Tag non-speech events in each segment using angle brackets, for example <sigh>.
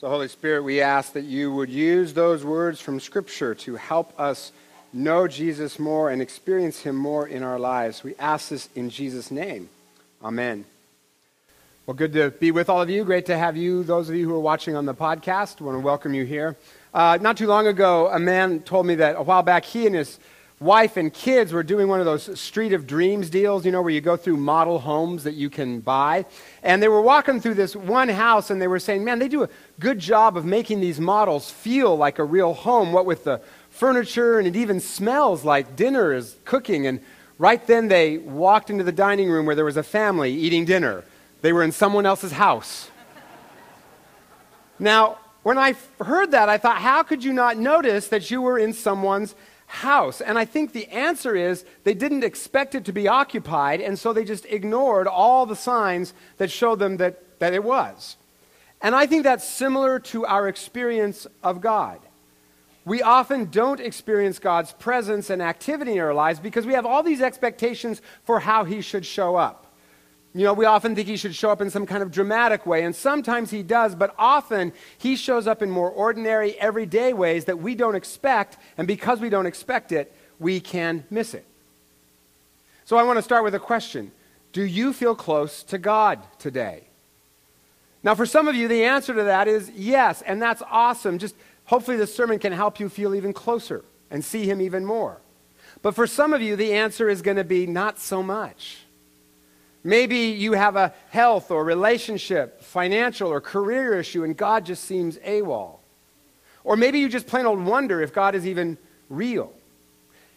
So, Holy Spirit, we ask that you would use those words from Scripture to help us know Jesus more and experience him more in our lives. We ask this in Jesus' name. Amen. Well, good to be with all of you. Great to have you, those of you who are watching on the podcast. I want to welcome you here. Uh, not too long ago, a man told me that a while back he and his wife and kids were doing one of those Street of Dreams deals, you know, where you go through model homes that you can buy. And they were walking through this one house and they were saying, man, they do a good job of making these models feel like a real home, what with the furniture, and it even smells like dinner is cooking. And right then they walked into the dining room where there was a family eating dinner. They were in someone else's house. now, when I heard that, I thought, how could you not notice that you were in someone's house? And I think the answer is they didn't expect it to be occupied, and so they just ignored all the signs that showed them that, that it was. And I think that's similar to our experience of God. We often don't experience God's presence and activity in our lives because we have all these expectations for how He should show up. You know, we often think he should show up in some kind of dramatic way, and sometimes he does, but often he shows up in more ordinary, everyday ways that we don't expect, and because we don't expect it, we can miss it. So I want to start with a question Do you feel close to God today? Now, for some of you, the answer to that is yes, and that's awesome. Just hopefully, this sermon can help you feel even closer and see him even more. But for some of you, the answer is going to be not so much. Maybe you have a health or relationship, financial or career issue, and God just seems AWOL. Or maybe you just plain old wonder if God is even real.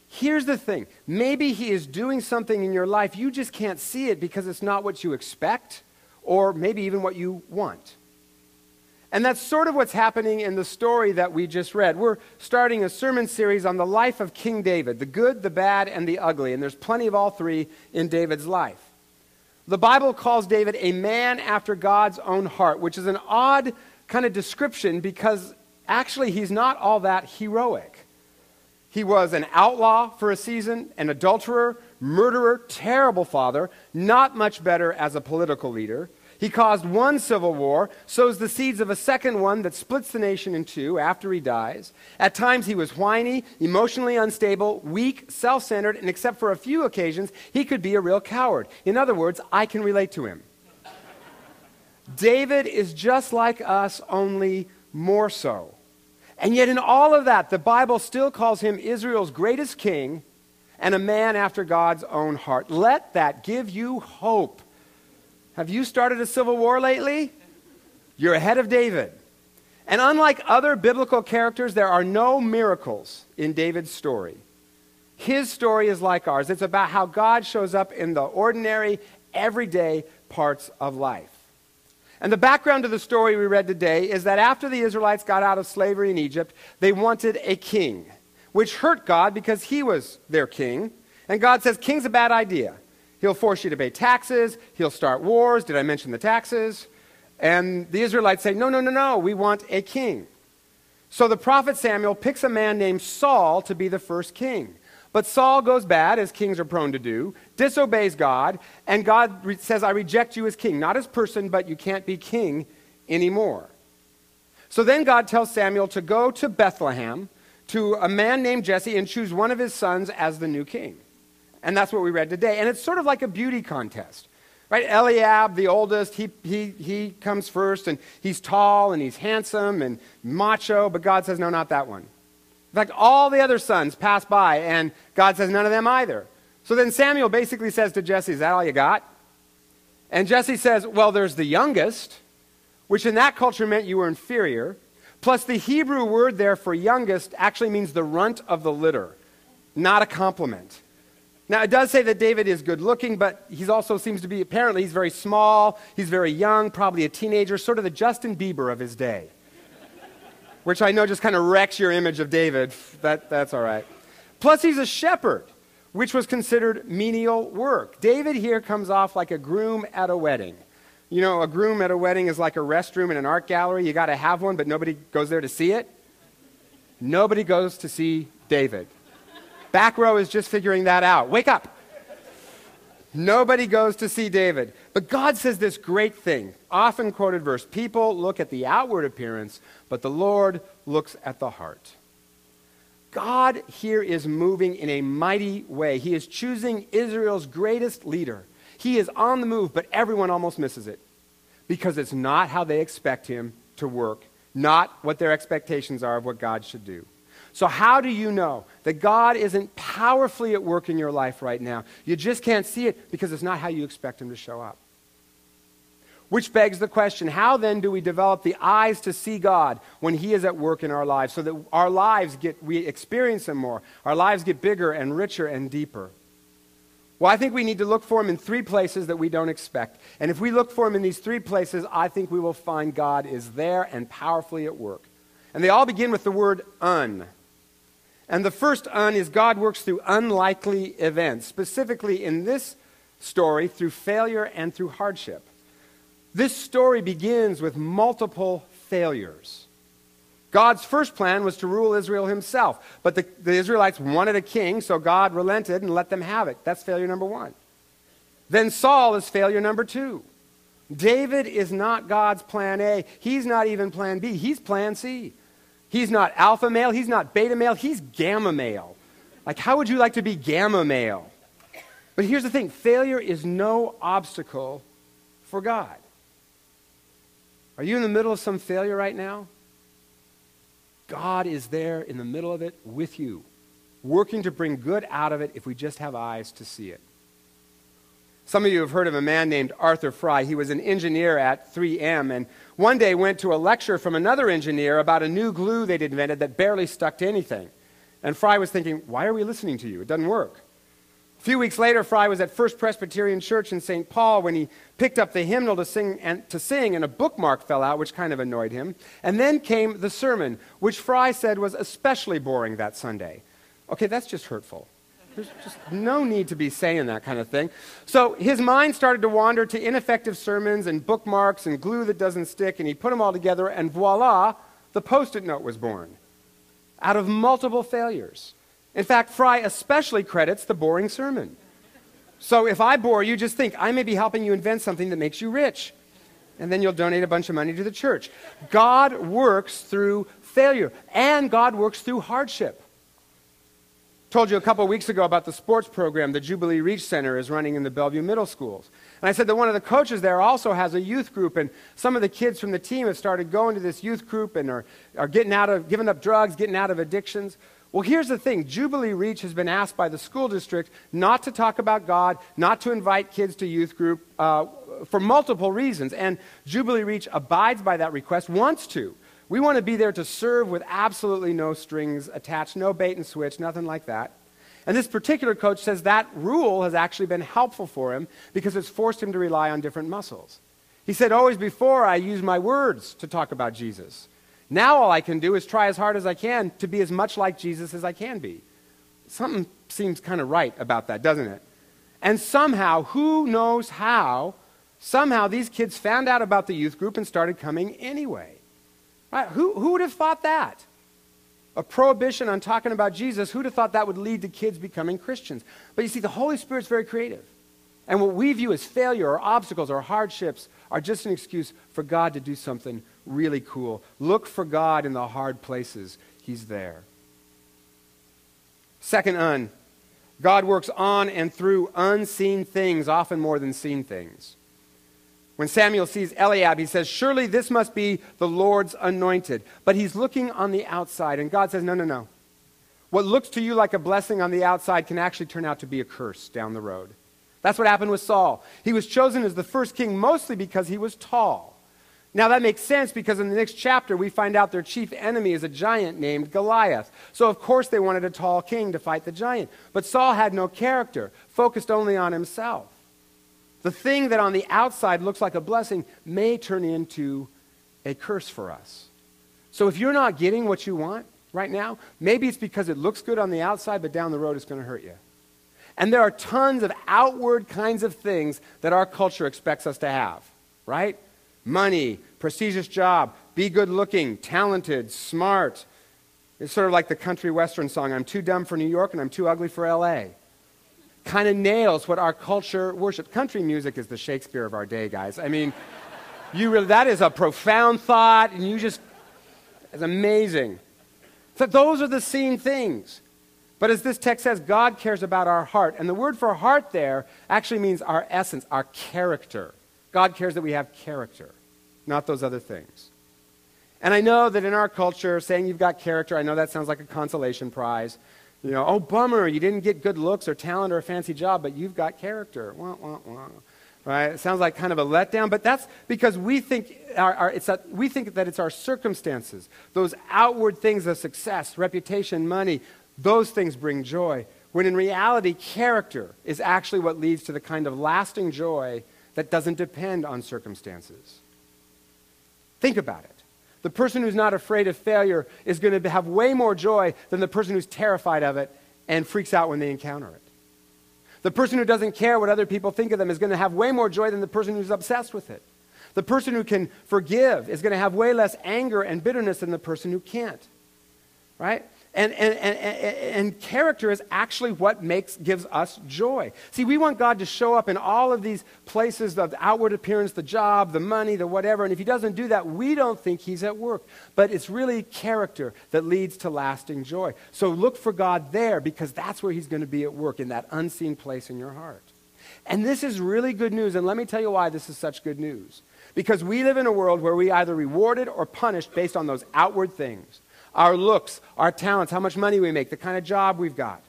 Here's the thing maybe He is doing something in your life, you just can't see it because it's not what you expect, or maybe even what you want. And that's sort of what's happening in the story that we just read. We're starting a sermon series on the life of King David the good, the bad, and the ugly. And there's plenty of all three in David's life. The Bible calls David a man after God's own heart, which is an odd kind of description because actually he's not all that heroic. He was an outlaw for a season, an adulterer, murderer, terrible father, not much better as a political leader. He caused one civil war, sows the seeds of a second one that splits the nation in two after he dies. At times he was whiny, emotionally unstable, weak, self centered, and except for a few occasions, he could be a real coward. In other words, I can relate to him. David is just like us, only more so. And yet, in all of that, the Bible still calls him Israel's greatest king and a man after God's own heart. Let that give you hope have you started a civil war lately? You're ahead of David. And unlike other biblical characters, there are no miracles in David's story. His story is like ours. It's about how God shows up in the ordinary, everyday parts of life. And the background to the story we read today is that after the Israelites got out of slavery in Egypt, they wanted a king, which hurt God because he was their king. And God says, King's a bad idea. He'll force you to pay taxes. He'll start wars. Did I mention the taxes? And the Israelites say, No, no, no, no, we want a king. So the prophet Samuel picks a man named Saul to be the first king. But Saul goes bad, as kings are prone to do, disobeys God, and God re- says, I reject you as king. Not as person, but you can't be king anymore. So then God tells Samuel to go to Bethlehem to a man named Jesse and choose one of his sons as the new king. And that's what we read today. And it's sort of like a beauty contest. Right? Eliab, the oldest, he, he, he comes first, and he's tall, and he's handsome, and macho, but God says, no, not that one. In fact, all the other sons pass by, and God says, none of them either. So then Samuel basically says to Jesse, is that all you got? And Jesse says, well, there's the youngest, which in that culture meant you were inferior. Plus, the Hebrew word there for youngest actually means the runt of the litter, not a compliment. Now, it does say that David is good looking, but he also seems to be, apparently, he's very small, he's very young, probably a teenager, sort of the Justin Bieber of his day. Which I know just kind of wrecks your image of David. That, that's all right. Plus, he's a shepherd, which was considered menial work. David here comes off like a groom at a wedding. You know, a groom at a wedding is like a restroom in an art gallery. You got to have one, but nobody goes there to see it. Nobody goes to see David. Back row is just figuring that out. Wake up. Nobody goes to see David. But God says this great thing, often quoted verse People look at the outward appearance, but the Lord looks at the heart. God here is moving in a mighty way. He is choosing Israel's greatest leader. He is on the move, but everyone almost misses it because it's not how they expect him to work, not what their expectations are of what God should do. So, how do you know that God isn't powerfully at work in your life right now? You just can't see it because it's not how you expect Him to show up. Which begs the question how then do we develop the eyes to see God when He is at work in our lives so that our lives get, we experience Him more, our lives get bigger and richer and deeper? Well, I think we need to look for Him in three places that we don't expect. And if we look for Him in these three places, I think we will find God is there and powerfully at work. And they all begin with the word un. And the first un is God works through unlikely events, specifically in this story through failure and through hardship. This story begins with multiple failures. God's first plan was to rule Israel himself, but the, the, Israelites wanted a king, so God relented and let them have it. That's failure number one. Then Saul is failure number two. David is not God's plan A. He's not even plan B. He's plan C. He's not alpha male, he's not beta male, he's gamma male. Like, how would you like to be gamma male? But here's the thing failure is no obstacle for God. Are you in the middle of some failure right now? God is there in the middle of it with you, working to bring good out of it if we just have eyes to see it. Some of you have heard of a man named Arthur Fry. He was an engineer at 3M and one day went to a lecture from another engineer about a new glue they'd invented that barely stuck to anything. And Fry was thinking, why are we listening to you? It doesn't work. A few weeks later, Fry was at First Presbyterian Church in St. Paul when he picked up the hymnal to sing, and, to sing, and a bookmark fell out, which kind of annoyed him. And then came the sermon, which Fry said was especially boring that Sunday. Okay, that's just hurtful. There's just no need to be saying that kind of thing. So his mind started to wander to ineffective sermons and bookmarks and glue that doesn't stick, and he put them all together, and voila, the post it note was born out of multiple failures. In fact, Fry especially credits the boring sermon. So if I bore you, just think I may be helping you invent something that makes you rich. And then you'll donate a bunch of money to the church. God works through failure, and God works through hardship told you a couple weeks ago about the sports program the Jubilee Reach Center is running in the Bellevue Middle Schools. And I said that one of the coaches there also has a youth group, and some of the kids from the team have started going to this youth group and are, are getting out of, giving up drugs, getting out of addictions. Well, here's the thing Jubilee Reach has been asked by the school district not to talk about God, not to invite kids to youth group uh, for multiple reasons. And Jubilee Reach abides by that request, wants to. We want to be there to serve with absolutely no strings attached, no bait and switch, nothing like that. And this particular coach says that rule has actually been helpful for him because it's forced him to rely on different muscles. He said, Always before I used my words to talk about Jesus. Now all I can do is try as hard as I can to be as much like Jesus as I can be. Something seems kind of right about that, doesn't it? And somehow, who knows how, somehow these kids found out about the youth group and started coming anyway. Right? Who, who would have thought that? A prohibition on talking about Jesus, who'd have thought that would lead to kids becoming Christians? But you see, the Holy Spirit's very creative. And what we view as failure or obstacles or hardships are just an excuse for God to do something really cool. Look for God in the hard places, He's there. Second un, God works on and through unseen things, often more than seen things. When Samuel sees Eliab, he says, Surely this must be the Lord's anointed. But he's looking on the outside, and God says, No, no, no. What looks to you like a blessing on the outside can actually turn out to be a curse down the road. That's what happened with Saul. He was chosen as the first king mostly because he was tall. Now that makes sense because in the next chapter we find out their chief enemy is a giant named Goliath. So of course they wanted a tall king to fight the giant. But Saul had no character, focused only on himself. The thing that on the outside looks like a blessing may turn into a curse for us. So if you're not getting what you want right now, maybe it's because it looks good on the outside, but down the road it's going to hurt you. And there are tons of outward kinds of things that our culture expects us to have, right? Money, prestigious job, be good looking, talented, smart. It's sort of like the country western song I'm too dumb for New York and I'm too ugly for LA. Kind of nails what our culture worships. Country music is the Shakespeare of our day, guys. I mean, you really, that is a profound thought, and you just, it's amazing. So those are the seen things. But as this text says, God cares about our heart. And the word for heart there actually means our essence, our character. God cares that we have character, not those other things. And I know that in our culture, saying you've got character, I know that sounds like a consolation prize. You know, oh, bummer, you didn't get good looks or talent or a fancy job, but you've got character. Wah, wah, wah. Right? It sounds like kind of a letdown, but that's because we think, our, our, it's we think that it's our circumstances, those outward things of success, reputation, money, those things bring joy. When in reality, character is actually what leads to the kind of lasting joy that doesn't depend on circumstances. Think about it. The person who's not afraid of failure is going to have way more joy than the person who's terrified of it and freaks out when they encounter it. The person who doesn't care what other people think of them is going to have way more joy than the person who's obsessed with it. The person who can forgive is going to have way less anger and bitterness than the person who can't. Right? And, and, and, and, character is actually what makes, gives us joy. See, we want God to show up in all of these places of outward appearance, the job, the money, the whatever. And if he doesn't do that, we don't think he's at work. But it's really character that leads to lasting joy. So look for God there because that's where he's going to be at work, in that unseen place in your heart. And this is really good news. And let me tell you why this is such good news. Because we live in a world where we either rewarded or punished based on those outward things our looks, our talents, how much money we make, the kind of job we've got.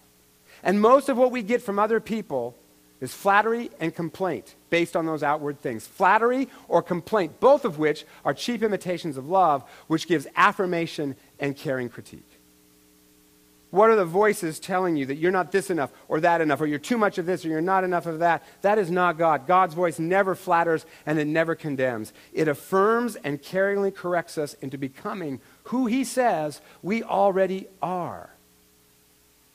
And most of what we get from other people is flattery and complaint based on those outward things. Flattery or complaint, both of which are cheap imitations of love, which gives affirmation and caring critique. What are the voices telling you that you're not this enough or that enough, or you're too much of this or you're not enough of that? That is not God. God's voice never flatters and it never condemns. It affirms and caringly corrects us into becoming who He says we already are.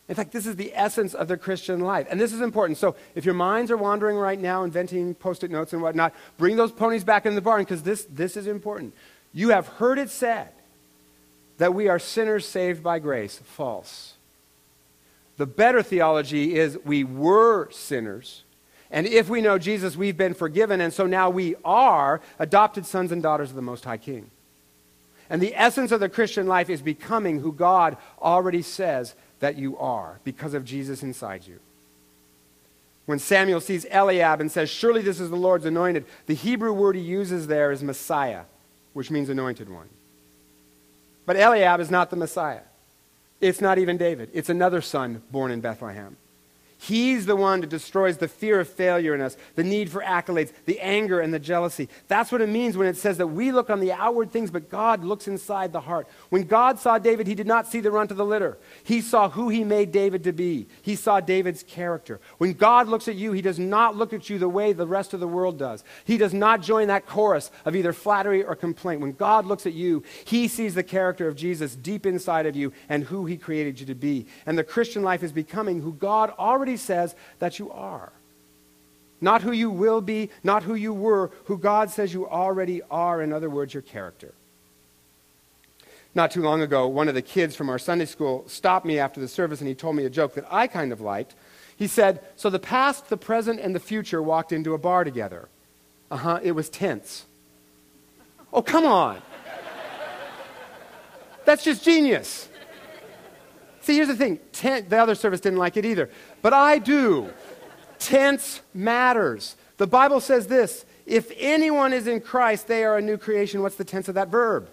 In fact, this is the essence of the Christian life. And this is important. So if your minds are wandering right now, inventing post it notes and whatnot, bring those ponies back in the barn because this, this is important. You have heard it said that we are sinners saved by grace. False. The better theology is we were sinners. And if we know Jesus, we've been forgiven. And so now we are adopted sons and daughters of the Most High King. And the essence of the Christian life is becoming who God already says that you are because of Jesus inside you. When Samuel sees Eliab and says, Surely this is the Lord's anointed, the Hebrew word he uses there is Messiah, which means anointed one. But Eliab is not the Messiah. It's not even David. It's another son born in Bethlehem. He's the one that destroys the fear of failure in us, the need for accolades, the anger and the jealousy. That's what it means when it says that we look on the outward things, but God looks inside the heart. When God saw David, he did not see the runt of the litter. He saw who he made David to be. He saw David's character. When God looks at you, he does not look at you the way the rest of the world does. He does not join that chorus of either flattery or complaint. When God looks at you, he sees the character of Jesus deep inside of you and who he created you to be. And the Christian life is becoming who God already already says that you are. Not who you will be, not who you were, who God says you already are. In other words, your character. Not too long ago, one of the kids from our Sunday school stopped me after the service and he told me a joke that I kind of liked. He said, So the past, the present, and the future walked into a bar together. Uh huh, it was tense. Oh, come on. That's just genius. See, here's the thing the other service didn't like it either, but I do. Tense matters. The Bible says this if anyone is in Christ, they are a new creation. What's the tense of that verb?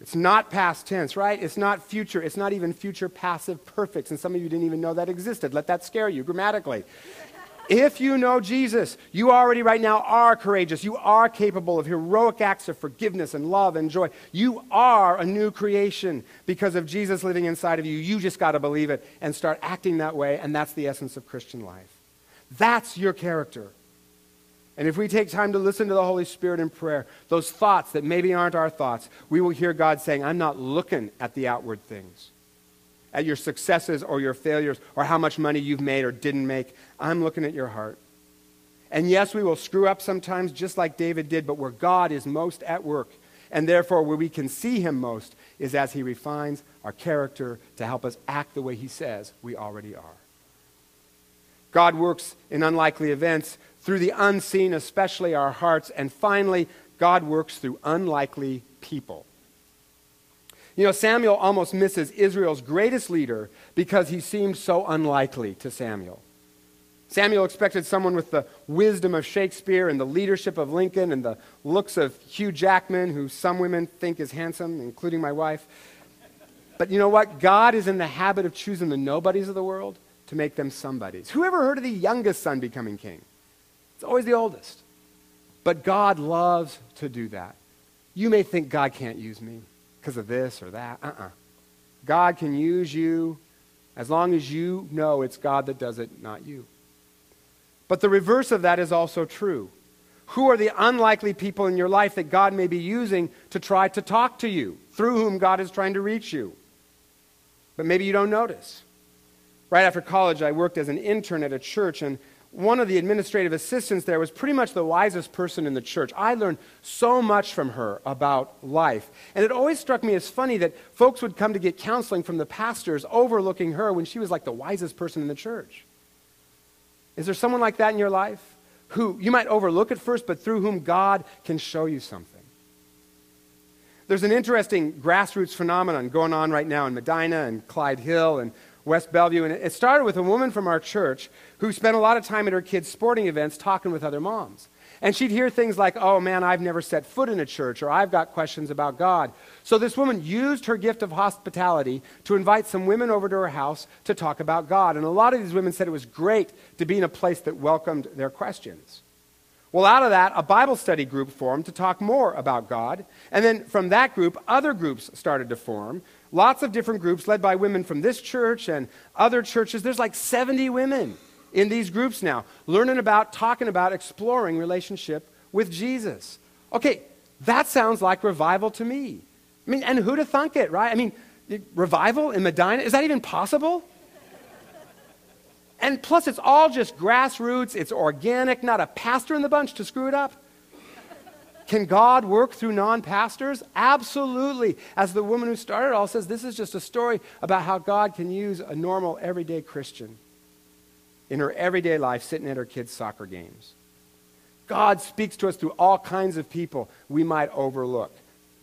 It's not past tense, right? It's not future. It's not even future passive perfects. And some of you didn't even know that existed. Let that scare you grammatically. If you know Jesus, you already right now are courageous. You are capable of heroic acts of forgiveness and love and joy. You are a new creation because of Jesus living inside of you. You just got to believe it and start acting that way, and that's the essence of Christian life. That's your character. And if we take time to listen to the Holy Spirit in prayer, those thoughts that maybe aren't our thoughts, we will hear God saying, I'm not looking at the outward things at your successes or your failures or how much money you've made or didn't make. I'm looking at your heart. And yes, we will screw up sometimes, just like David did, but where God is most at work, and therefore where we can see him most, is as he refines our character to help us act the way he says we already are. God works in unlikely events through the unseen, especially our hearts. And finally, God works through unlikely people. You know, Samuel almost misses Israel's greatest leader because he seemed so unlikely to Samuel. Samuel expected someone with the wisdom of Shakespeare and the leadership of Lincoln and the looks of Hugh Jackman, who some women think is handsome, including my wife. But you know what? God is in the habit of choosing the nobodies of the world to make them somebodies. Who ever heard of the youngest son becoming king? It's always the oldest. But God loves to do that. You may think God can't use me because of this or that. Uh uh-uh. uh God can use you as long as you know it's God that does it, not you. But the reverse of that is also true. Who are the unlikely people in your life that God may be using to try to talk to you, through whom God is trying to reach you? But maybe you don't notice. Right after college, I worked as an intern at a church, and one of the administrative assistants there was pretty much the wisest person in the church. I learned so much from her about life. And it always struck me as funny that folks would come to get counseling from the pastors overlooking her when she was like the wisest person in the church. Is there someone like that in your life who you might overlook at first, but through whom God can show you something? There's an interesting grassroots phenomenon going on right now in Medina and Clyde Hill and West Bellevue. And it started with a woman from our church who spent a lot of time at her kids' sporting events talking with other moms. And she'd hear things like, oh man, I've never set foot in a church, or I've got questions about God. So this woman used her gift of hospitality to invite some women over to her house to talk about God. And a lot of these women said it was great to be in a place that welcomed their questions. Well, out of that, a Bible study group formed to talk more about God. And then from that group, other groups started to form. Lots of different groups led by women from this church and other churches. There's like 70 women in these groups now, learning about, talking about, exploring relationship with Jesus. Okay, that sounds like revival to me. I mean, and who'd have thunk it, right? I mean, revival in Medina, is that even possible? And plus, it's all just grassroots, it's organic, not a pastor in the bunch to screw it up. Can God work through non pastors? Absolutely. As the woman who started all says, this is just a story about how God can use a normal, everyday Christian in her everyday life sitting at her kids' soccer games. God speaks to us through all kinds of people we might overlook.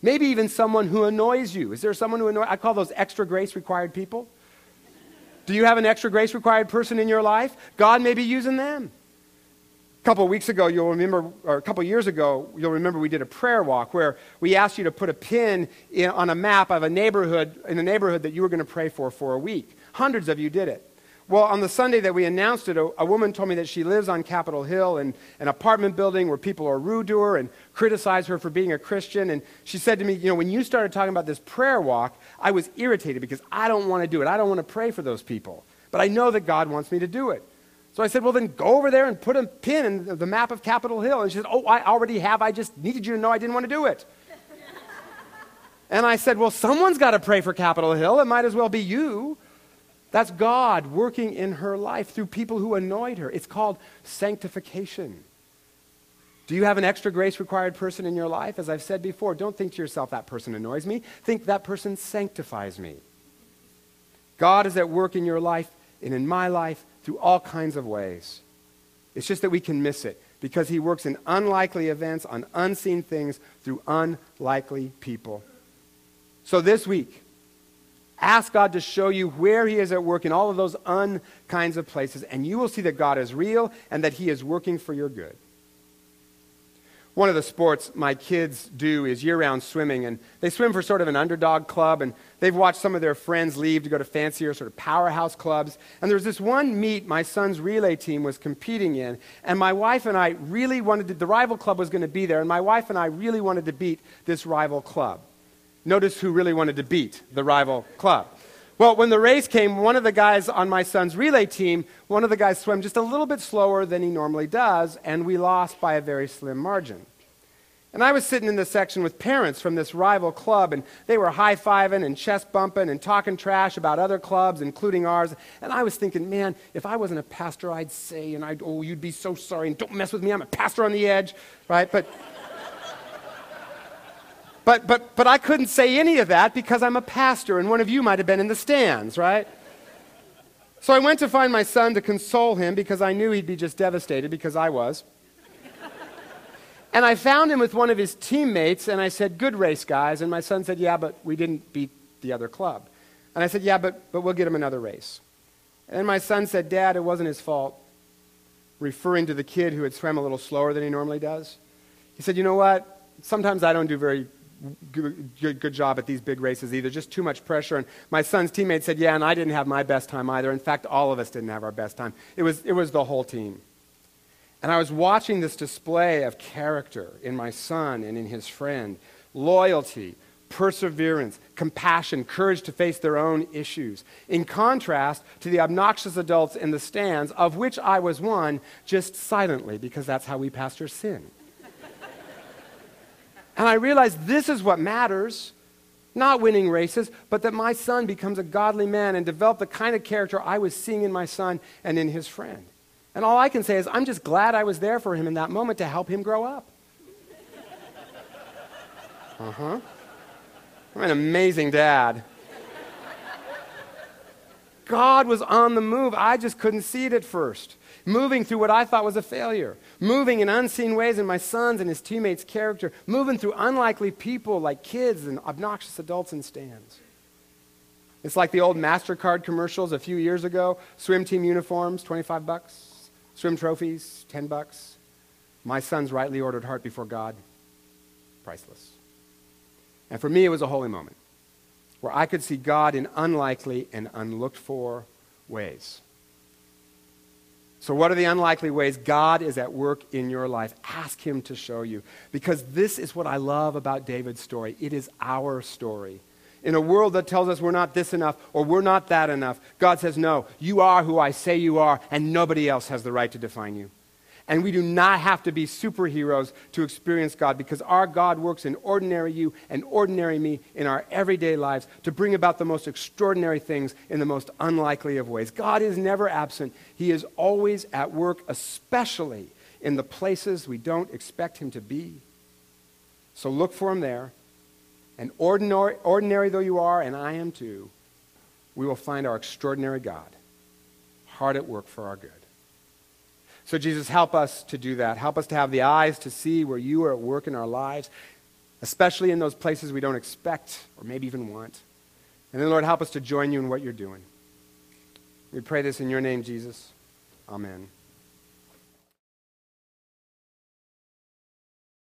Maybe even someone who annoys you. Is there someone who annoys? I call those extra grace required people. Do you have an extra grace required person in your life? God may be using them. A couple weeks ago, you'll remember, or a couple years ago, you'll remember we did a prayer walk where we asked you to put a pin in, on a map of a neighborhood, in a neighborhood that you were going to pray for for a week. Hundreds of you did it. Well, on the Sunday that we announced it, a, a, woman told me that she lives on Capitol Hill in an apartment building where people are rude to her and criticize her for being a Christian. And she said to me, You know, when you started talking about this prayer walk, I was irritated because I don't want to do it. I don't want to pray for those people. But I know that God wants me to do it. So I said, Well, then go over there and put a pin in the map of Capitol Hill. And she said, Oh, I already have. I just needed you to know I didn't want to do it. <laughs> and I said, Well, someone's got to pray for Capitol Hill. It might as well be you. That's God working in her life through people who annoyed her. It's called sanctification. Do you have an extra grace required person in your life? As I've said before, don't think to yourself, that person annoys me. Think that person sanctifies me. God is at work in your life and in my life through all kinds of ways. It's just that we can miss it because he works in unlikely events, on unseen things, through unlikely people. So this week, Ask God to show you where He is at work in all of those un kinds of places, and you will see that God is real and that He is working for your good. One of the sports my kids do is year round swimming, and they swim for sort of an underdog club, and they've watched some of their friends leave to go to fancier sort of powerhouse clubs. And there was this one meet my son's relay team was competing in, and my wife and I really wanted to, the rival club was going to be there, and my wife and I really wanted to beat this rival club. Notice who really wanted to beat the rival club. Well, when the race came, one of the guys on my son's relay team, one of the guys swam just a little bit slower than he normally does, and we lost by a very slim margin. And I was sitting in the section with parents from this rival club, and they were high fiving and chest bumping and talking trash about other clubs, including ours. And I was thinking, man, if I wasn't a pastor, I'd say, and I'd, oh, you'd be so sorry, and don't mess with me, I'm a pastor on the edge, right? But. <laughs> But, but, but I couldn't say any of that because I'm a pastor, and one of you might have been in the stands, right? So I went to find my son to console him because I knew he'd be just devastated because I was. And I found him with one of his teammates, and I said, Good race, guys. And my son said, Yeah, but we didn't beat the other club. And I said, Yeah, but, but we'll get him another race. And then my son said, Dad, it wasn't his fault, referring to the kid who had swam a little slower than he normally does. He said, You know what? Sometimes I don't do very good, good, good, job at these big races either, just too much pressure. And my son's teammate said, Yeah, and I didn't have my best time either. In fact, all of us didn't have our best time. It was, it was the whole team. And I was watching this display of character in my son and in his friend loyalty, perseverance, compassion, courage to face their own issues, in contrast to the obnoxious adults in the stands, of which I was one, just silently, because that's how we pastors sin. <laughs> and I realized this is what matters. Not winning races, but that my son becomes a godly man and develop the kind of character I was seeing in my son and in his friend. And all I can say is, I'm just glad I was there for him in that moment to help him grow up. Uh huh. I'm an amazing dad. God was on the move. I just couldn't see it at first. Moving through what I thought was a failure. Moving in unseen ways in my son's and his teammates' character. Moving through unlikely people like kids and obnoxious adults in stands. It's like the old MasterCard commercials a few years ago. Swim team uniforms, 25 bucks. Swim trophies, 10 bucks. My son's rightly ordered heart before God, priceless. And for me, it was a holy moment where I could see God in unlikely and unlooked for ways. So, what are the unlikely ways God is at work in your life? Ask Him to show you. Because this is what I love about David's story. It is our story. In a world that tells us we're not this enough or we're not that enough, God says, No, you are who I say you are, and nobody else has the right to define you. And we do not have to be superheroes to experience God because our God works in ordinary you and ordinary me in our everyday lives to bring about the most extraordinary things in the most unlikely of ways. God is never absent, He is always at work, especially in the places we don't expect Him to be. So look for Him there. And ordinary, ordinary though you are, and I am too, we will find our extraordinary God hard at work for our good. So, Jesus, help us to do that. Help us to have the eyes to see where you are at work in our lives, especially in those places we don't expect or maybe even want. And then, Lord, help us to join you in what you're doing. We pray this in your name, Jesus. Amen.